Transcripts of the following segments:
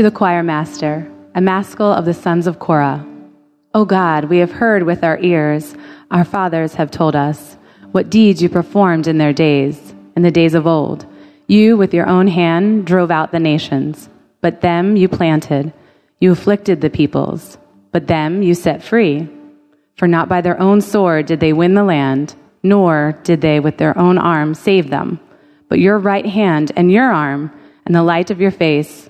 To the choir master, a maskil of the sons of Korah. O God, we have heard with our ears, our fathers have told us, what deeds you performed in their days, in the days of old. You, with your own hand, drove out the nations, but them you planted. You afflicted the peoples, but them you set free. For not by their own sword did they win the land, nor did they with their own arm save them, but your right hand and your arm and the light of your face,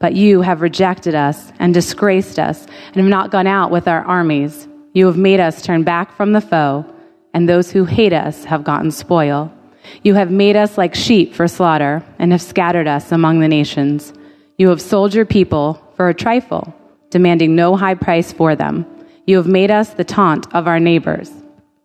But you have rejected us and disgraced us, and have not gone out with our armies. You have made us turn back from the foe, and those who hate us have gotten spoil. You have made us like sheep for slaughter, and have scattered us among the nations. You have sold your people for a trifle, demanding no high price for them. You have made us the taunt of our neighbors,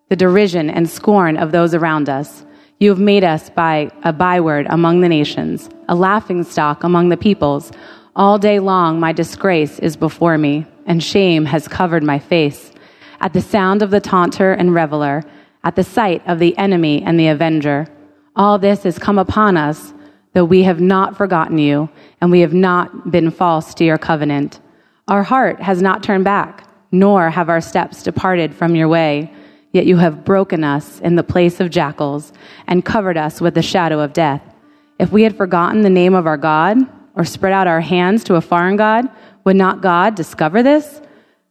the derision and scorn of those around us. You have made us by a byword among the nations, a laughing stock among the peoples. All day long my disgrace is before me, and shame has covered my face. At the sound of the taunter and reveler, at the sight of the enemy and the avenger. All this has come upon us, though we have not forgotten you, and we have not been false to your covenant. Our heart has not turned back, nor have our steps departed from your way. Yet you have broken us in the place of jackals, and covered us with the shadow of death. If we had forgotten the name of our God, or spread out our hands to a foreign God, would not God discover this?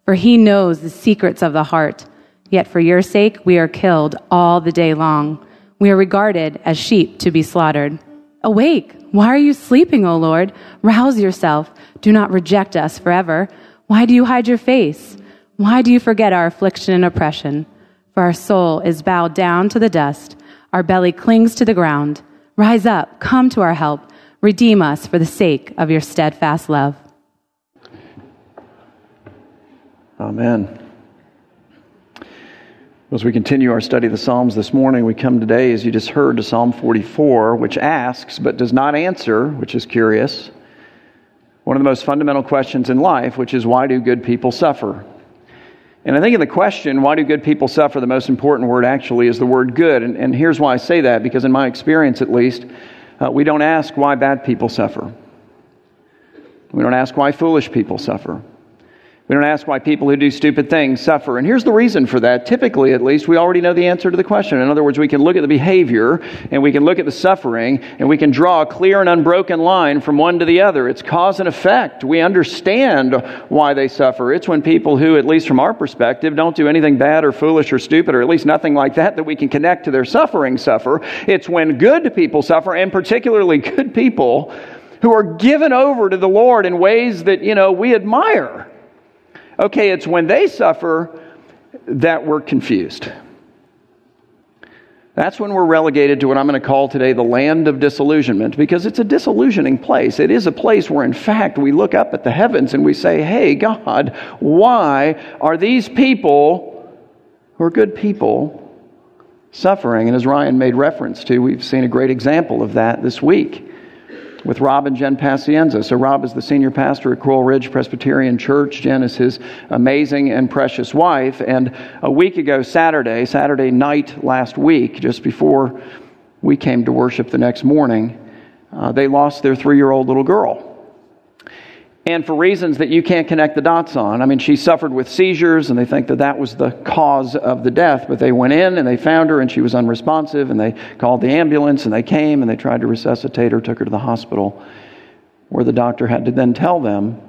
For he knows the secrets of the heart. Yet for your sake we are killed all the day long. We are regarded as sheep to be slaughtered. Awake! Why are you sleeping, O Lord? Rouse yourself. Do not reject us forever. Why do you hide your face? Why do you forget our affliction and oppression? For our soul is bowed down to the dust. Our belly clings to the ground. Rise up, come to our help. Redeem us for the sake of your steadfast love. Amen. As we continue our study of the Psalms this morning, we come today, as you just heard, to Psalm 44, which asks but does not answer, which is curious, one of the most fundamental questions in life, which is why do good people suffer? And I think in the question, why do good people suffer, the most important word actually is the word good. And, and here's why I say that, because in my experience at least, uh, we don't ask why bad people suffer. We don't ask why foolish people suffer. We don't ask why people who do stupid things suffer. And here's the reason for that. Typically, at least, we already know the answer to the question. In other words, we can look at the behavior and we can look at the suffering and we can draw a clear and unbroken line from one to the other. It's cause and effect. We understand why they suffer. It's when people who, at least from our perspective, don't do anything bad or foolish or stupid or at least nothing like that that we can connect to their suffering suffer. It's when good people suffer and particularly good people who are given over to the Lord in ways that, you know, we admire. Okay, it's when they suffer that we're confused. That's when we're relegated to what I'm going to call today the land of disillusionment because it's a disillusioning place. It is a place where, in fact, we look up at the heavens and we say, Hey, God, why are these people who are good people suffering? And as Ryan made reference to, we've seen a great example of that this week with Rob and Jen Pacienza. So, Rob is the senior pastor at Coral Ridge Presbyterian Church. Jen is his amazing and precious wife. And a week ago, Saturday, Saturday night last week, just before we came to worship the next morning, uh, they lost their three year old little girl and for reasons that you can't connect the dots on. I mean, she suffered with seizures, and they think that that was the cause of the death. But they went in and they found her, and she was unresponsive, and they called the ambulance, and they came and they tried to resuscitate her, took her to the hospital, where the doctor had to then tell them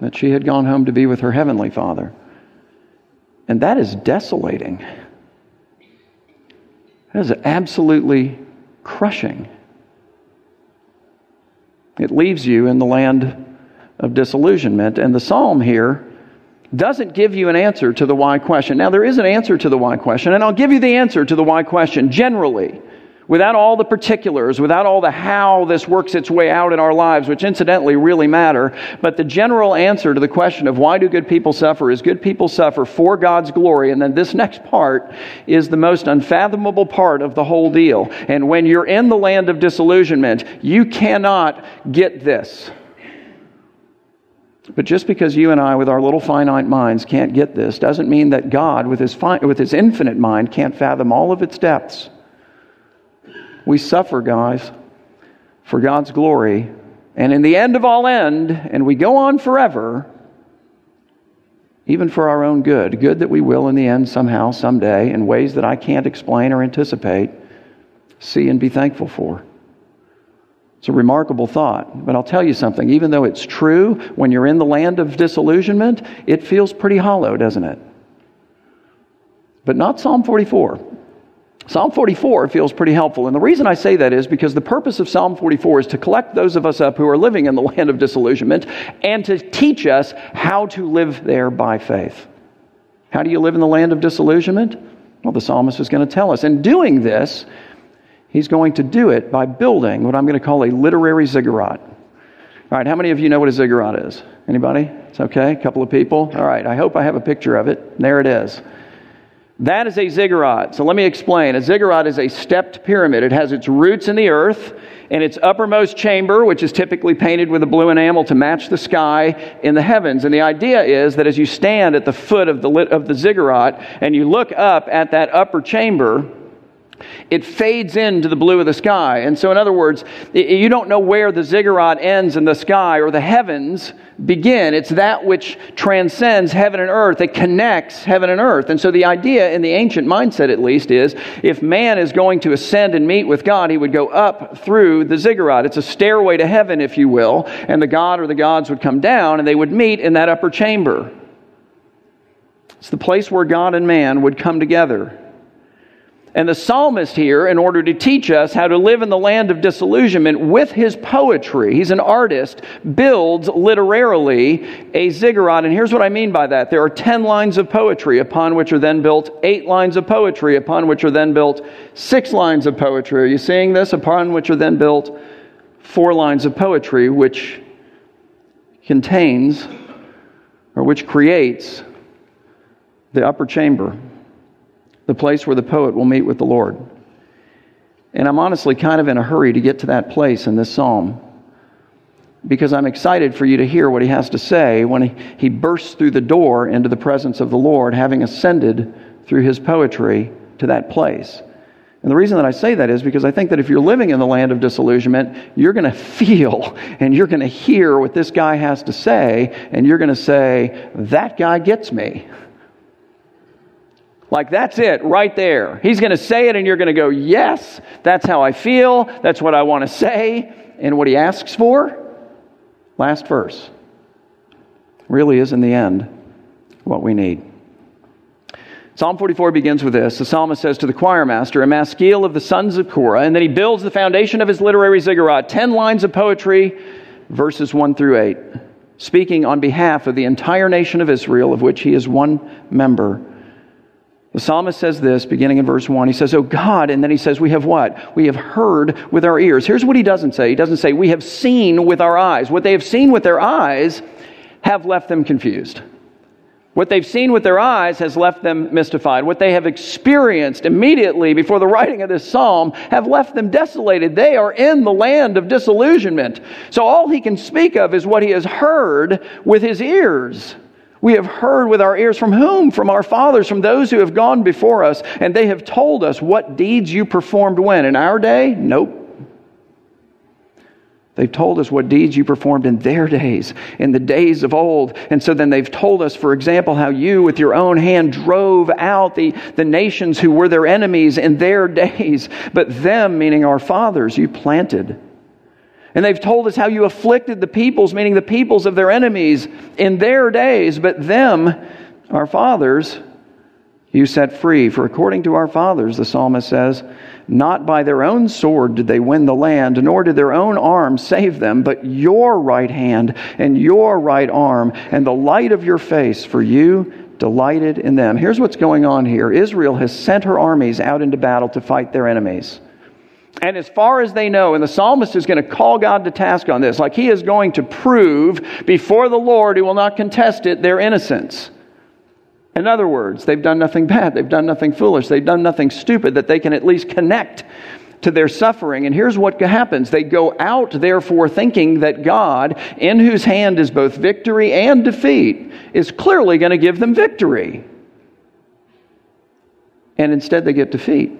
that she had gone home to be with her heavenly Father. And that is desolating. That is absolutely crushing. It leaves you in the land of disillusionment. And the psalm here doesn't give you an answer to the why question. Now, there is an answer to the why question, and I'll give you the answer to the why question generally. without all the particulars, without all the how this works its way out in our lives, which incidentally really matter. But the general answer to the question of why do good people suffer is good people suffer for God's glory. And then this next part is the most unfathomable part of the whole deal. And when you're in the land of disillusionment, you cannot get this. But just because you and I, with our little finite minds, can't get this, doesn't mean that God, with his, fi- with his infinite mind, can't fathom all of its depths. We suffer, guys, for God's glory. And in the end of all end, and we go on forever, even for our own good, good that we will in the end somehow, someday, in ways that I can't explain or anticipate, see and be thankful for. It's a remarkable thought. But I'll tell you something, even though it's true, when you're in the land of disillusionment, it feels pretty hollow, doesn't it? But not Psalm 44. Psalm 44 feels pretty helpful. And the reason I say that is because the purpose of Psalm 44 is to collect those of us up who are living in the land of disillusionment and to teach us how to live there by faith. How do you live in the land of disillusionment? Well, the psalmist is going to tell us. And doing this, He's going to do it by building what I'm going to call a literary ziggurat. All right, how many of you know what a ziggurat is? Anybody? It's okay, a couple of people. All right, I hope I have a picture of it. There it is. That is a ziggurat. So let me explain. A ziggurat is a stepped pyramid. It has its roots in the earth, and its uppermost chamber, which is typically painted with a blue enamel to match the sky in the heavens. And the idea is that as you stand at the foot of the, of the ziggurat and you look up at that upper chamber, it fades into the blue of the sky. And so, in other words, you don't know where the ziggurat ends in the sky or the heavens begin. It's that which transcends heaven and earth. It connects heaven and earth. And so, the idea in the ancient mindset, at least, is if man is going to ascend and meet with God, he would go up through the ziggurat. It's a stairway to heaven, if you will. And the God or the gods would come down and they would meet in that upper chamber. It's the place where God and man would come together. And the psalmist here, in order to teach us how to live in the land of disillusionment with his poetry, he's an artist, builds literarily a ziggurat. And here's what I mean by that there are 10 lines of poetry, upon which are then built eight lines of poetry, upon which are then built six lines of poetry. Are you seeing this? Upon which are then built four lines of poetry, which contains or which creates the upper chamber the place where the poet will meet with the Lord. And I'm honestly kind of in a hurry to get to that place in this psalm because I'm excited for you to hear what he has to say when he, he bursts through the door into the presence of the Lord, having ascended through his poetry to that place. And the reason that I say that is because I think that if you're living in the land of disillusionment, you're going to feel and you're going to hear what this guy has to say, and you're going to say, That guy gets me. Like, that's it right there. He's going to say it, and you're going to go, Yes, that's how I feel. That's what I want to say. And what he asks for, last verse, really is in the end what we need. Psalm 44 begins with this. The psalmist says to the choir master, a maskil of the sons of Korah, and then he builds the foundation of his literary ziggurat. Ten lines of poetry, verses 1 through 8, speaking on behalf of the entire nation of Israel, of which he is one member. The psalmist says this, beginning in verse 1. He says, Oh God, and then he says, We have what? We have heard with our ears. Here's what he doesn't say. He doesn't say, We have seen with our eyes. What they have seen with their eyes have left them confused. What they've seen with their eyes has left them mystified. What they have experienced immediately before the writing of this psalm have left them desolated. They are in the land of disillusionment. So all he can speak of is what he has heard with his ears. We have heard with our ears from whom? From our fathers, from those who have gone before us, and they have told us what deeds you performed when. In our day? Nope. They've told us what deeds you performed in their days, in the days of old. And so then they've told us, for example, how you with your own hand drove out the, the nations who were their enemies in their days. But them, meaning our fathers, you planted and they've told us how you afflicted the peoples, meaning the peoples of their enemies, in their days, but them, our fathers, you set free. For according to our fathers, the psalmist says, not by their own sword did they win the land, nor did their own arm save them, but your right hand and your right arm and the light of your face, for you delighted in them. Here's what's going on here Israel has sent her armies out into battle to fight their enemies. And as far as they know, and the psalmist is going to call God to task on this, like he is going to prove before the Lord, who will not contest it, their innocence. In other words, they've done nothing bad, they've done nothing foolish, they've done nothing stupid that they can at least connect to their suffering. And here's what happens they go out, therefore, thinking that God, in whose hand is both victory and defeat, is clearly going to give them victory. And instead, they get defeat.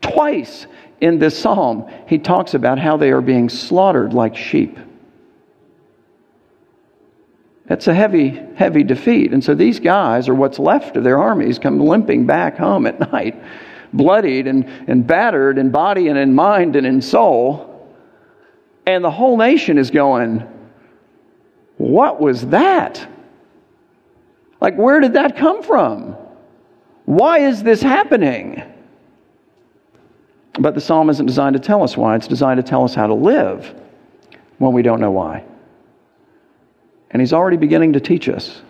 Twice in this psalm, he talks about how they are being slaughtered like sheep. That's a heavy, heavy defeat. And so these guys, or what's left of their armies, come limping back home at night, bloodied and, and battered in body and in mind and in soul. And the whole nation is going, What was that? Like, where did that come from? Why is this happening? But the psalm isn't designed to tell us why, it's designed to tell us how to live when we don't know why. And he's already beginning to teach us.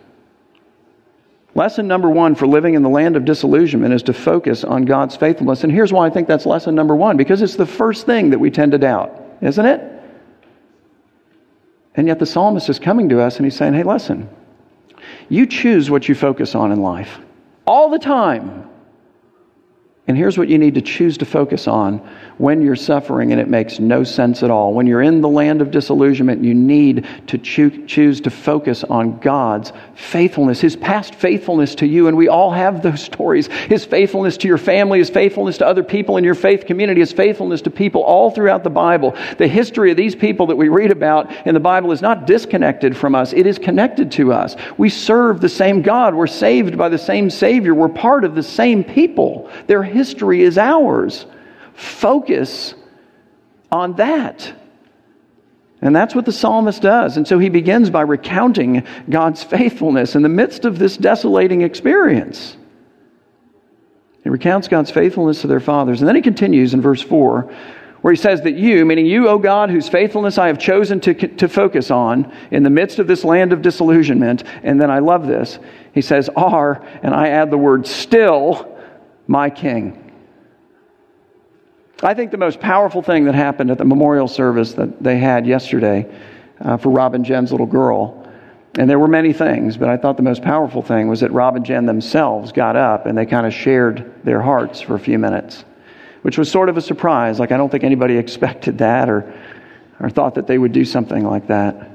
Lesson number one for living in the land of disillusionment is to focus on God's faithfulness. And here's why I think that's lesson number one because it's the first thing that we tend to doubt, isn't it? And yet the psalmist is coming to us and he's saying, hey, listen, you choose what you focus on in life all the time. And here's what you need to choose to focus on when you're suffering and it makes no sense at all. When you're in the land of disillusionment, you need to choo- choose to focus on God's faithfulness, His past faithfulness to you. And we all have those stories. His faithfulness to your family, His faithfulness to other people in your faith community, His faithfulness to people all throughout the Bible. The history of these people that we read about in the Bible is not disconnected from us, it is connected to us. We serve the same God. We're saved by the same Savior. We're part of the same people. Their history is ours focus on that. And that's what the psalmist does. And so he begins by recounting God's faithfulness in the midst of this desolating experience. He recounts God's faithfulness to their fathers. And then he continues in verse 4, where he says that you, meaning you, O God, whose faithfulness I have chosen to, to focus on in the midst of this land of disillusionment, and then I love this, he says, are, and I add the word still, my king. I think the most powerful thing that happened at the memorial service that they had yesterday uh, for Rob and Jen's little girl, and there were many things, but I thought the most powerful thing was that Rob and Jen themselves got up and they kind of shared their hearts for a few minutes, which was sort of a surprise. Like, I don't think anybody expected that or, or thought that they would do something like that.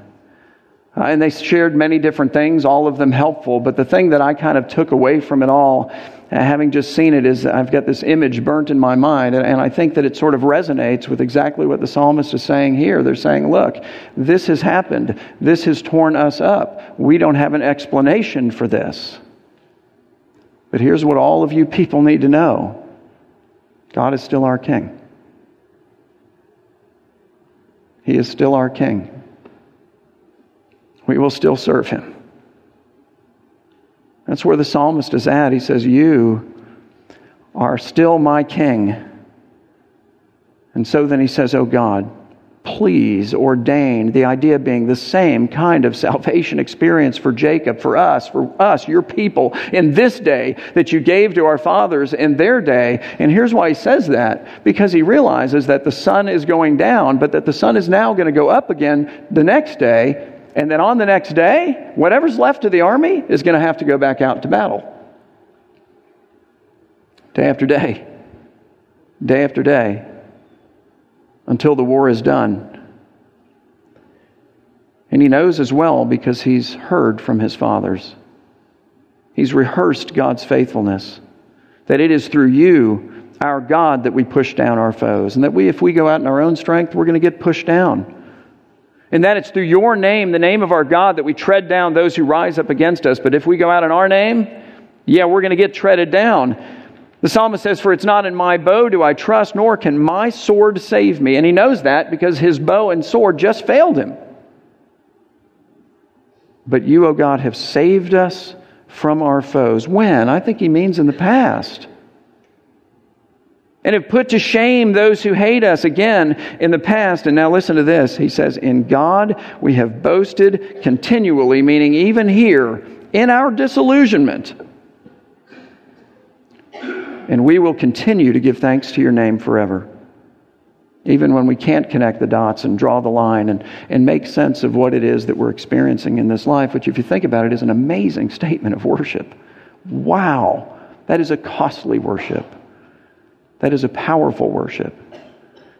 Uh, and they shared many different things, all of them helpful. But the thing that I kind of took away from it all having just seen it, is I've got this image burnt in my mind, and, and I think that it sort of resonates with exactly what the psalmist is saying here. They're saying, look, this has happened, this has torn us up. We don't have an explanation for this. But here's what all of you people need to know God is still our King. He is still our King. We will still serve him. That's where the psalmist is at. He says, You are still my king. And so then he says, Oh God, please ordain, the idea being the same kind of salvation experience for Jacob, for us, for us, your people, in this day that you gave to our fathers in their day. And here's why he says that because he realizes that the sun is going down, but that the sun is now going to go up again the next day. And then on the next day, whatever's left of the army is going to have to go back out to battle. Day after day, day after day, until the war is done. And he knows as well because he's heard from his fathers. He's rehearsed God's faithfulness. That it is through you, our God, that we push down our foes. And that we, if we go out in our own strength, we're going to get pushed down. And that it's through your name, the name of our God, that we tread down those who rise up against us. But if we go out in our name, yeah, we're going to get treaded down. The psalmist says, For it's not in my bow do I trust, nor can my sword save me. And he knows that because his bow and sword just failed him. But you, O God, have saved us from our foes. When? I think he means in the past and have put to shame those who hate us again in the past. And now listen to this. He says, In God we have boasted continually, meaning even here in our disillusionment. And we will continue to give thanks to your name forever. even when we can't connect the dots and draw the line and, and make sense of what it is that we're experiencing in this life, which, if you think about it, is an amazing statement of worship. Wow, that is a costly worship. That is a powerful worship.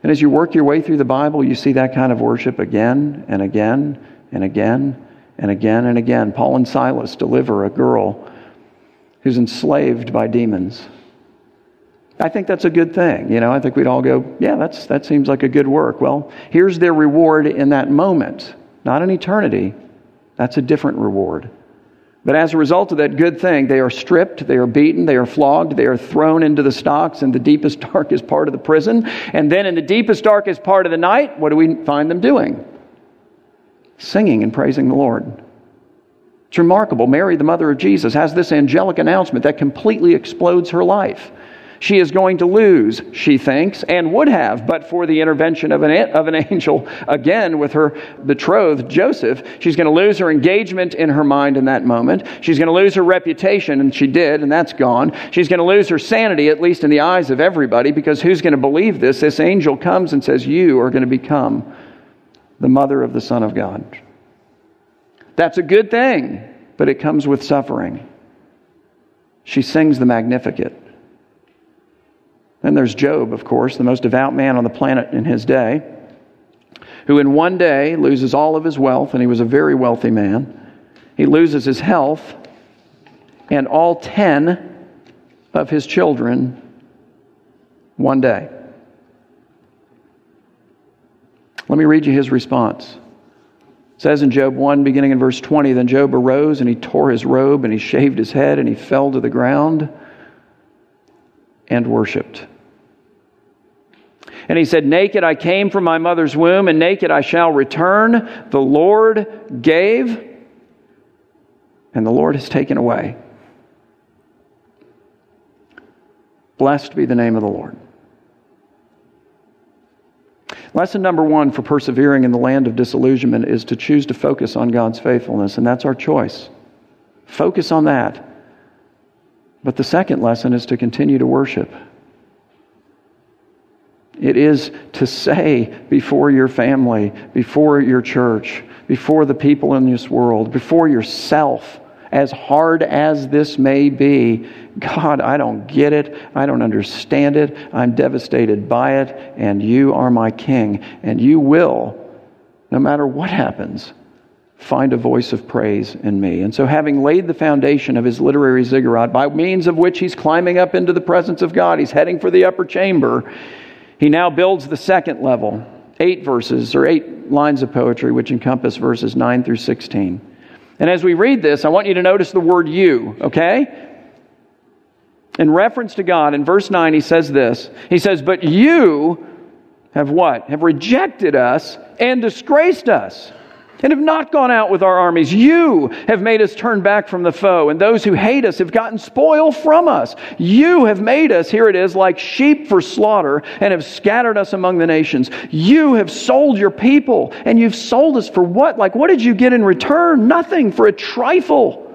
And as you work your way through the Bible, you see that kind of worship again and again and again and again and again. Paul and Silas deliver a girl who's enslaved by demons. I think that's a good thing. You know, I think we'd all go, yeah, that's, that seems like a good work. Well, here's their reward in that moment, not in eternity. That's a different reward. But as a result of that good thing, they are stripped, they are beaten, they are flogged, they are thrown into the stocks in the deepest, darkest part of the prison. And then in the deepest, darkest part of the night, what do we find them doing? Singing and praising the Lord. It's remarkable. Mary, the mother of Jesus, has this angelic announcement that completely explodes her life. She is going to lose, she thinks, and would have, but for the intervention of an, of an angel, again with her betrothed, Joseph. She's going to lose her engagement in her mind in that moment. She's going to lose her reputation, and she did, and that's gone. She's going to lose her sanity, at least in the eyes of everybody, because who's going to believe this? This angel comes and says, You are going to become the mother of the Son of God. That's a good thing, but it comes with suffering. She sings the Magnificat. Then there's Job, of course, the most devout man on the planet in his day, who in one day loses all of his wealth, and he was a very wealthy man. He loses his health and all 10 of his children one day. Let me read you his response. It says in Job 1, beginning in verse 20 Then Job arose and he tore his robe and he shaved his head and he fell to the ground and worshiped. And he said, Naked I came from my mother's womb, and naked I shall return. The Lord gave, and the Lord has taken away. Blessed be the name of the Lord. Lesson number one for persevering in the land of disillusionment is to choose to focus on God's faithfulness, and that's our choice. Focus on that. But the second lesson is to continue to worship. It is to say before your family, before your church, before the people in this world, before yourself, as hard as this may be, God, I don't get it. I don't understand it. I'm devastated by it. And you are my king. And you will, no matter what happens, find a voice of praise in me. And so, having laid the foundation of his literary ziggurat, by means of which he's climbing up into the presence of God, he's heading for the upper chamber, he now builds the second level, eight verses or eight lines of poetry, which encompass verses 9 through 16. And as we read this, I want you to notice the word you, okay? In reference to God, in verse 9, he says this He says, But you have what? Have rejected us and disgraced us and have not gone out with our armies. You have made us turn back from the foe, and those who hate us have gotten spoil from us. You have made us, here it is, like sheep for slaughter, and have scattered us among the nations. You have sold your people, and you've sold us for what? Like, what did you get in return? Nothing, for a trifle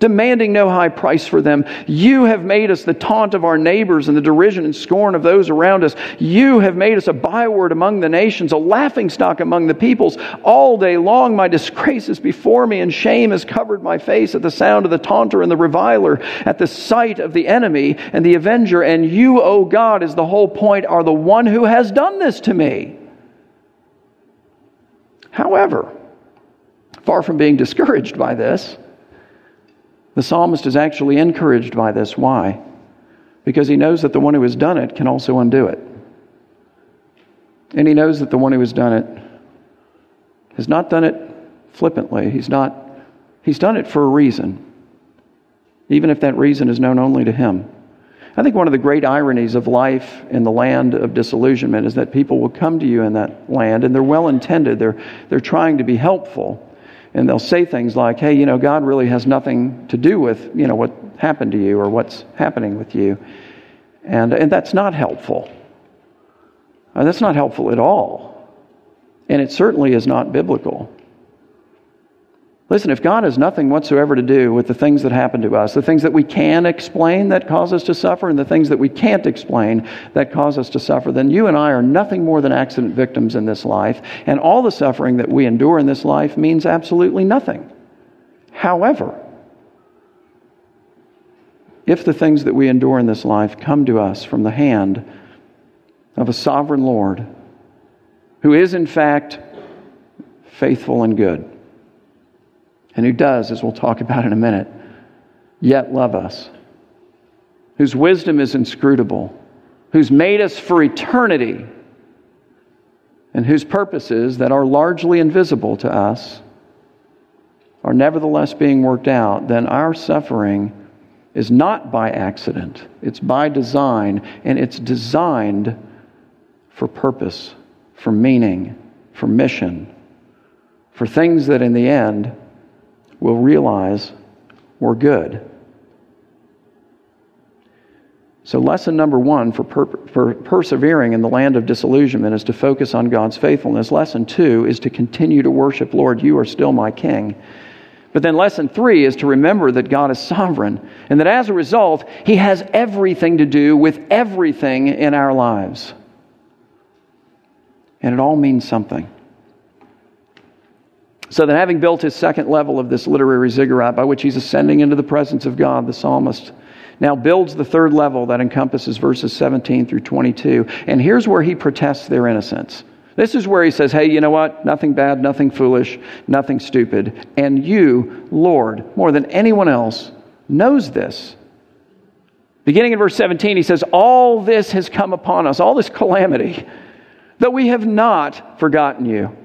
demanding no high price for them. You have made us the taunt of our neighbors and the derision and scorn of those around us. You have made us a byword among the nations, a laughingstock among the peoples. All day long my disgrace is before me, and shame has covered my face at the sound of the taunter and the reviler, at the sight of the enemy and the avenger. And you, O God, is the whole point, are the one who has done this to me. However, far from being discouraged by this, the psalmist is actually encouraged by this. Why? Because he knows that the one who has done it can also undo it. And he knows that the one who has done it has not done it flippantly. He's not he's done it for a reason. Even if that reason is known only to him. I think one of the great ironies of life in the land of disillusionment is that people will come to you in that land and they're well intended. They're, they're trying to be helpful and they'll say things like, hey, you know, God really has nothing to do with, you know, what happened to you or what's happening with you. And, and that's not helpful. Uh, that's not helpful at all. And it certainly is not biblical. Listen, if God has nothing whatsoever to do with the things that happen to us, the things that we can explain that cause us to suffer, and the things that we can't explain that cause us to suffer, then you and I are nothing more than accident victims in this life, and all the suffering that we endure in this life means absolutely nothing. However, if the things that we endure in this life come to us from the hand of a sovereign Lord, who is in fact faithful and good, and who does, as we'll talk about in a minute, yet love us, whose wisdom is inscrutable, who's made us for eternity, and whose purposes that are largely invisible to us are nevertheless being worked out, then our suffering is not by accident, it's by design, and it's designed for purpose, for meaning, for mission, for things that in the end will realize we're good. So, lesson number one for, per- for persevering in the land of disillusionment is to focus on God's faithfulness. Lesson two is to continue to worship, Lord, you are still my king. But then lesson three is to remember that God is sovereign and that as a result, He has everything to do with everything in our lives. And it all means something. So that having built his second level of this literary ziggurat by which he's ascending into the presence of God, the psalmist now builds the third level that encompasses verses 17 through 22. And here's where he protests their innocence. This is where he says, Hey, you know what? Nothing bad, nothing foolish, nothing stupid. And you, Lord, more than anyone else, knows this. Beginning in verse 17, he says, All this has come upon us, all this calamity, that we have not forgotten you.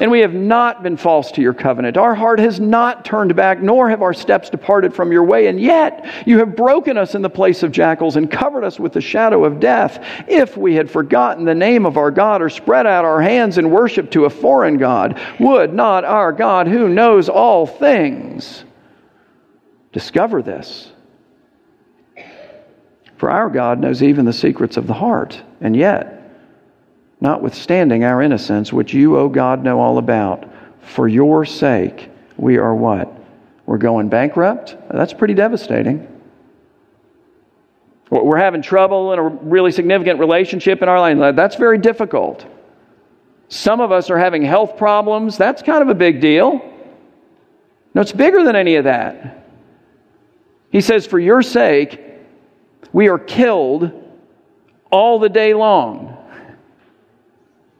And we have not been false to your covenant. Our heart has not turned back, nor have our steps departed from your way. And yet you have broken us in the place of jackals and covered us with the shadow of death. If we had forgotten the name of our God or spread out our hands in worship to a foreign God, would not our God, who knows all things, discover this? For our God knows even the secrets of the heart. And yet, notwithstanding our innocence, which you, O God, know all about. For your sake, we are what? We're going bankrupt? That's pretty devastating. We're having trouble in a really significant relationship in our life. That's very difficult. Some of us are having health problems. That's kind of a big deal. No, it's bigger than any of that. He says, For your sake, we are killed all the day long.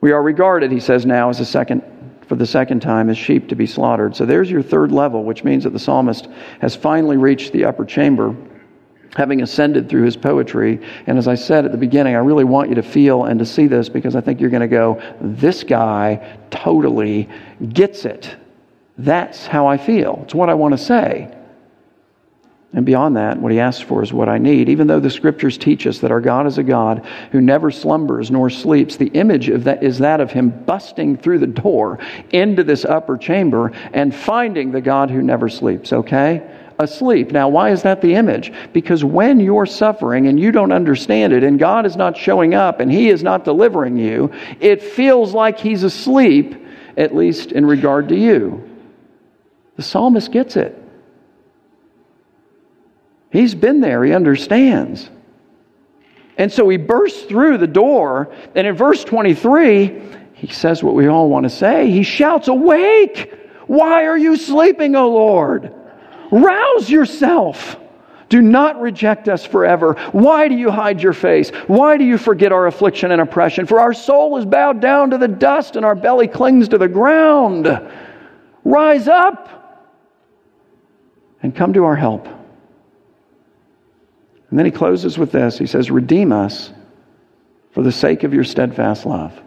We are regarded, he says now, as a second for the second time as sheep to be slaughtered. So there's your third level, which means that the psalmist has finally reached the upper chamber, having ascended through his poetry. And as I said at the beginning, I really want you to feel and to see this because I think you're going to go, this guy totally gets it. That's how I feel. It's what I want to say. And beyond that, what he asks for is what I need. Even though the scriptures teach us that our God is a God who never slumbers nor sleeps, the image of that is that of him busting through the door into this upper chamber and finding the God who never sleeps, okay? Asleep. Now, why is that the image? Because when you're suffering and you don't understand it, and God is not showing up and He is not delivering you, it feels like He's asleep, at least in regard to you. The psalmist gets it. He's been there, he understands. And so he bursts through the door, and in verse 23, he says what we all want to say. He shouts, Awake! Why are you sleeping, O Lord? Rouse yourself. Do not reject us forever. Why do you hide your face? Why do you forget our affliction and oppression? For our soul is bowed down to the dust and our belly clings to the ground. Rise up and come to our help. And then he closes with this. He says, Redeem us for the sake of your steadfast love.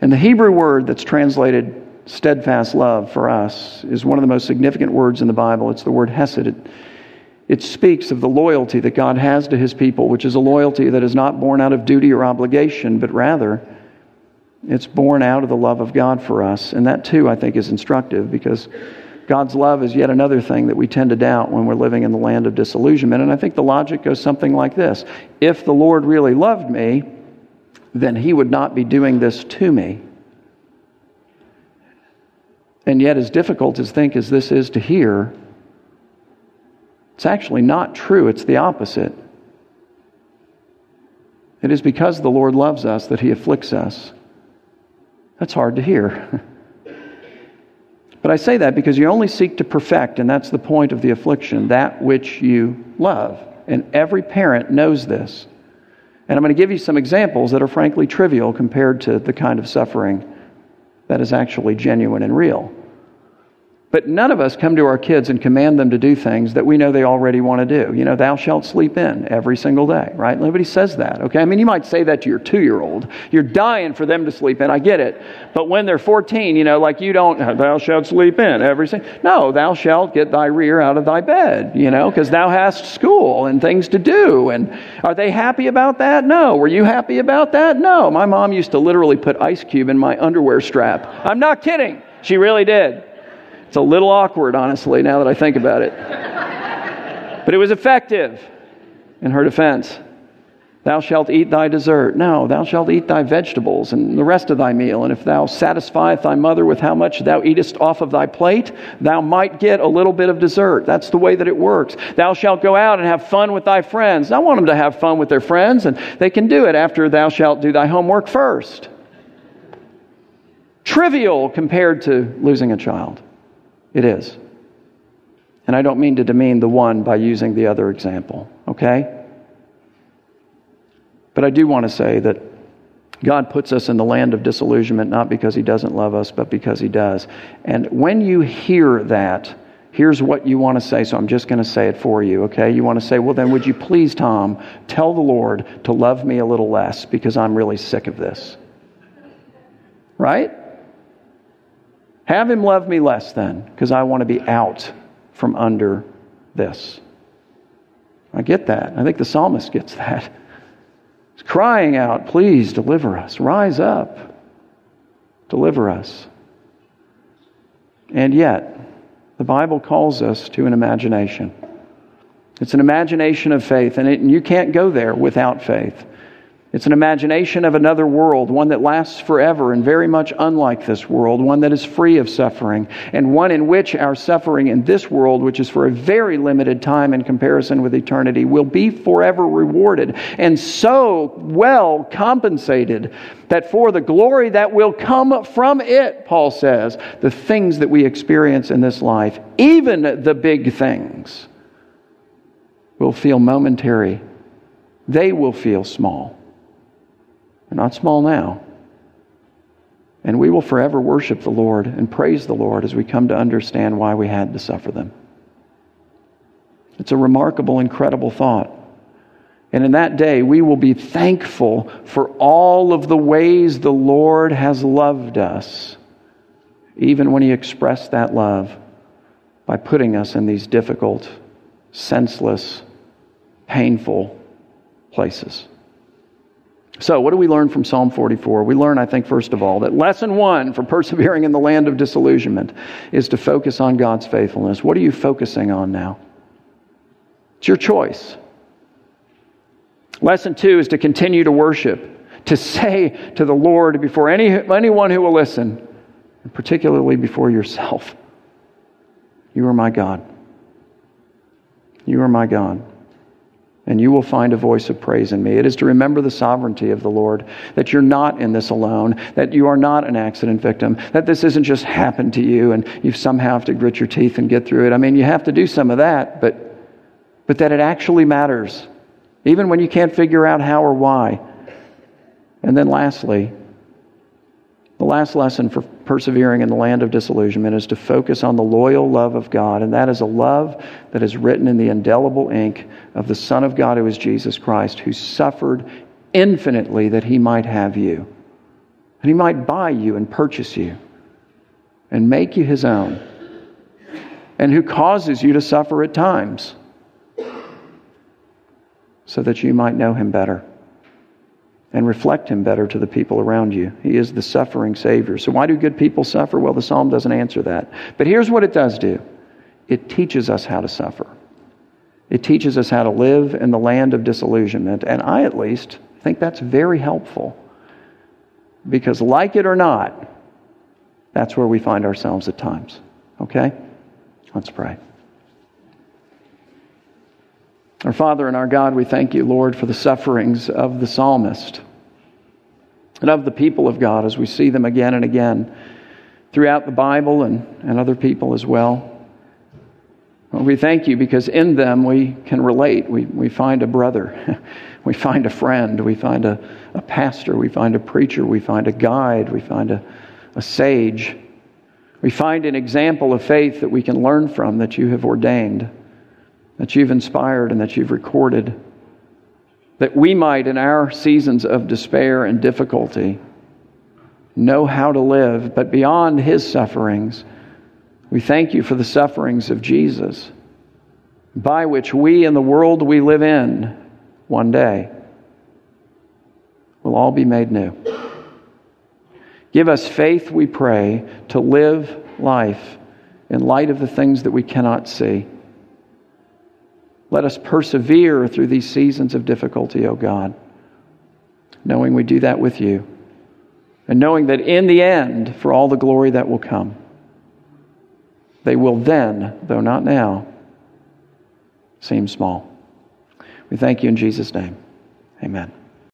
And the Hebrew word that's translated steadfast love for us is one of the most significant words in the Bible. It's the word hesed. It, it speaks of the loyalty that God has to his people, which is a loyalty that is not born out of duty or obligation, but rather it's born out of the love of God for us. And that too, I think, is instructive because God's love is yet another thing that we tend to doubt when we're living in the land of disillusionment. And I think the logic goes something like this If the Lord really loved me, then he would not be doing this to me. And yet, as difficult as think as this is to hear, it's actually not true. It's the opposite. It is because the Lord loves us that he afflicts us. That's hard to hear. but I say that because you only seek to perfect, and that's the point of the affliction, that which you love. And every parent knows this. And I'm going to give you some examples that are frankly trivial compared to the kind of suffering that is actually genuine and real. But none of us come to our kids and command them to do things that we know they already want to do. You know, thou shalt sleep in every single day, right? Nobody says that, okay? I mean, you might say that to your two year old. You're dying for them to sleep in. I get it. But when they're 14, you know, like you don't, thou shalt sleep in every single No, thou shalt get thy rear out of thy bed, you know, because thou hast school and things to do. And are they happy about that? No. Were you happy about that? No. My mom used to literally put ice cube in my underwear strap. I'm not kidding. She really did. It's a little awkward, honestly, now that I think about it. but it was effective in her defense. Thou shalt eat thy dessert. No, thou shalt eat thy vegetables and the rest of thy meal. And if thou satisfieth thy mother with how much thou eatest off of thy plate, thou might get a little bit of dessert. That's the way that it works. Thou shalt go out and have fun with thy friends. I want them to have fun with their friends, and they can do it after thou shalt do thy homework first. Trivial compared to losing a child. It is. And I don't mean to demean the one by using the other example, okay? But I do want to say that God puts us in the land of disillusionment not because He doesn't love us, but because He does. And when you hear that, here's what you want to say. So I'm just going to say it for you, okay? You want to say, well, then would you please, Tom, tell the Lord to love me a little less because I'm really sick of this? Right? Have him love me less then, because I want to be out from under this. I get that. I think the psalmist gets that. He's crying out, Please deliver us. Rise up. Deliver us. And yet, the Bible calls us to an imagination. It's an imagination of faith, and, it, and you can't go there without faith. It's an imagination of another world, one that lasts forever and very much unlike this world, one that is free of suffering, and one in which our suffering in this world, which is for a very limited time in comparison with eternity, will be forever rewarded and so well compensated that for the glory that will come from it, Paul says, the things that we experience in this life, even the big things, will feel momentary. They will feel small. They're not small now. And we will forever worship the Lord and praise the Lord as we come to understand why we had to suffer them. It's a remarkable, incredible thought. And in that day, we will be thankful for all of the ways the Lord has loved us, even when He expressed that love by putting us in these difficult, senseless, painful places. So, what do we learn from Psalm 44? We learn, I think, first of all, that lesson one for persevering in the land of disillusionment is to focus on God's faithfulness. What are you focusing on now? It's your choice. Lesson two is to continue to worship, to say to the Lord before any, anyone who will listen, and particularly before yourself, You are my God. You are my God and you will find a voice of praise in me. It is to remember the sovereignty of the Lord, that you're not in this alone, that you are not an accident victim, that this isn't just happened to you and you somehow have to grit your teeth and get through it. I mean, you have to do some of that, but, but that it actually matters, even when you can't figure out how or why. And then lastly, the last lesson for persevering in the land of disillusionment is to focus on the loyal love of God, and that is a love that is written in the indelible ink of the Son of God, who is Jesus Christ, who suffered infinitely that he might have you, and he might buy you and purchase you and make you his own, and who causes you to suffer at times so that you might know him better and reflect him better to the people around you. He is the suffering Savior. So, why do good people suffer? Well, the psalm doesn't answer that. But here's what it does do it teaches us how to suffer, it teaches us how to live in the land of disillusionment. And I, at least, think that's very helpful. Because, like it or not, That's where we find ourselves at times. Okay? Let's pray. Our Father and our God, we thank you, Lord, for the sufferings of the psalmist and of the people of God as we see them again and again throughout the Bible and, and other people as well. We thank you because in them we can relate. We, we find a brother, we find a friend, we find a, a pastor, we find a preacher, we find a guide, we find a, a sage. We find an example of faith that we can learn from that you have ordained, that you've inspired, and that you've recorded. That we might, in our seasons of despair and difficulty, know how to live, but beyond his sufferings, we thank you for the sufferings of Jesus, by which we and the world we live in one day will all be made new. Give us faith, we pray, to live life in light of the things that we cannot see. Let us persevere through these seasons of difficulty, O God, knowing we do that with you, and knowing that in the end, for all the glory that will come, they will then, though not now, seem small. We thank you in Jesus' name. Amen.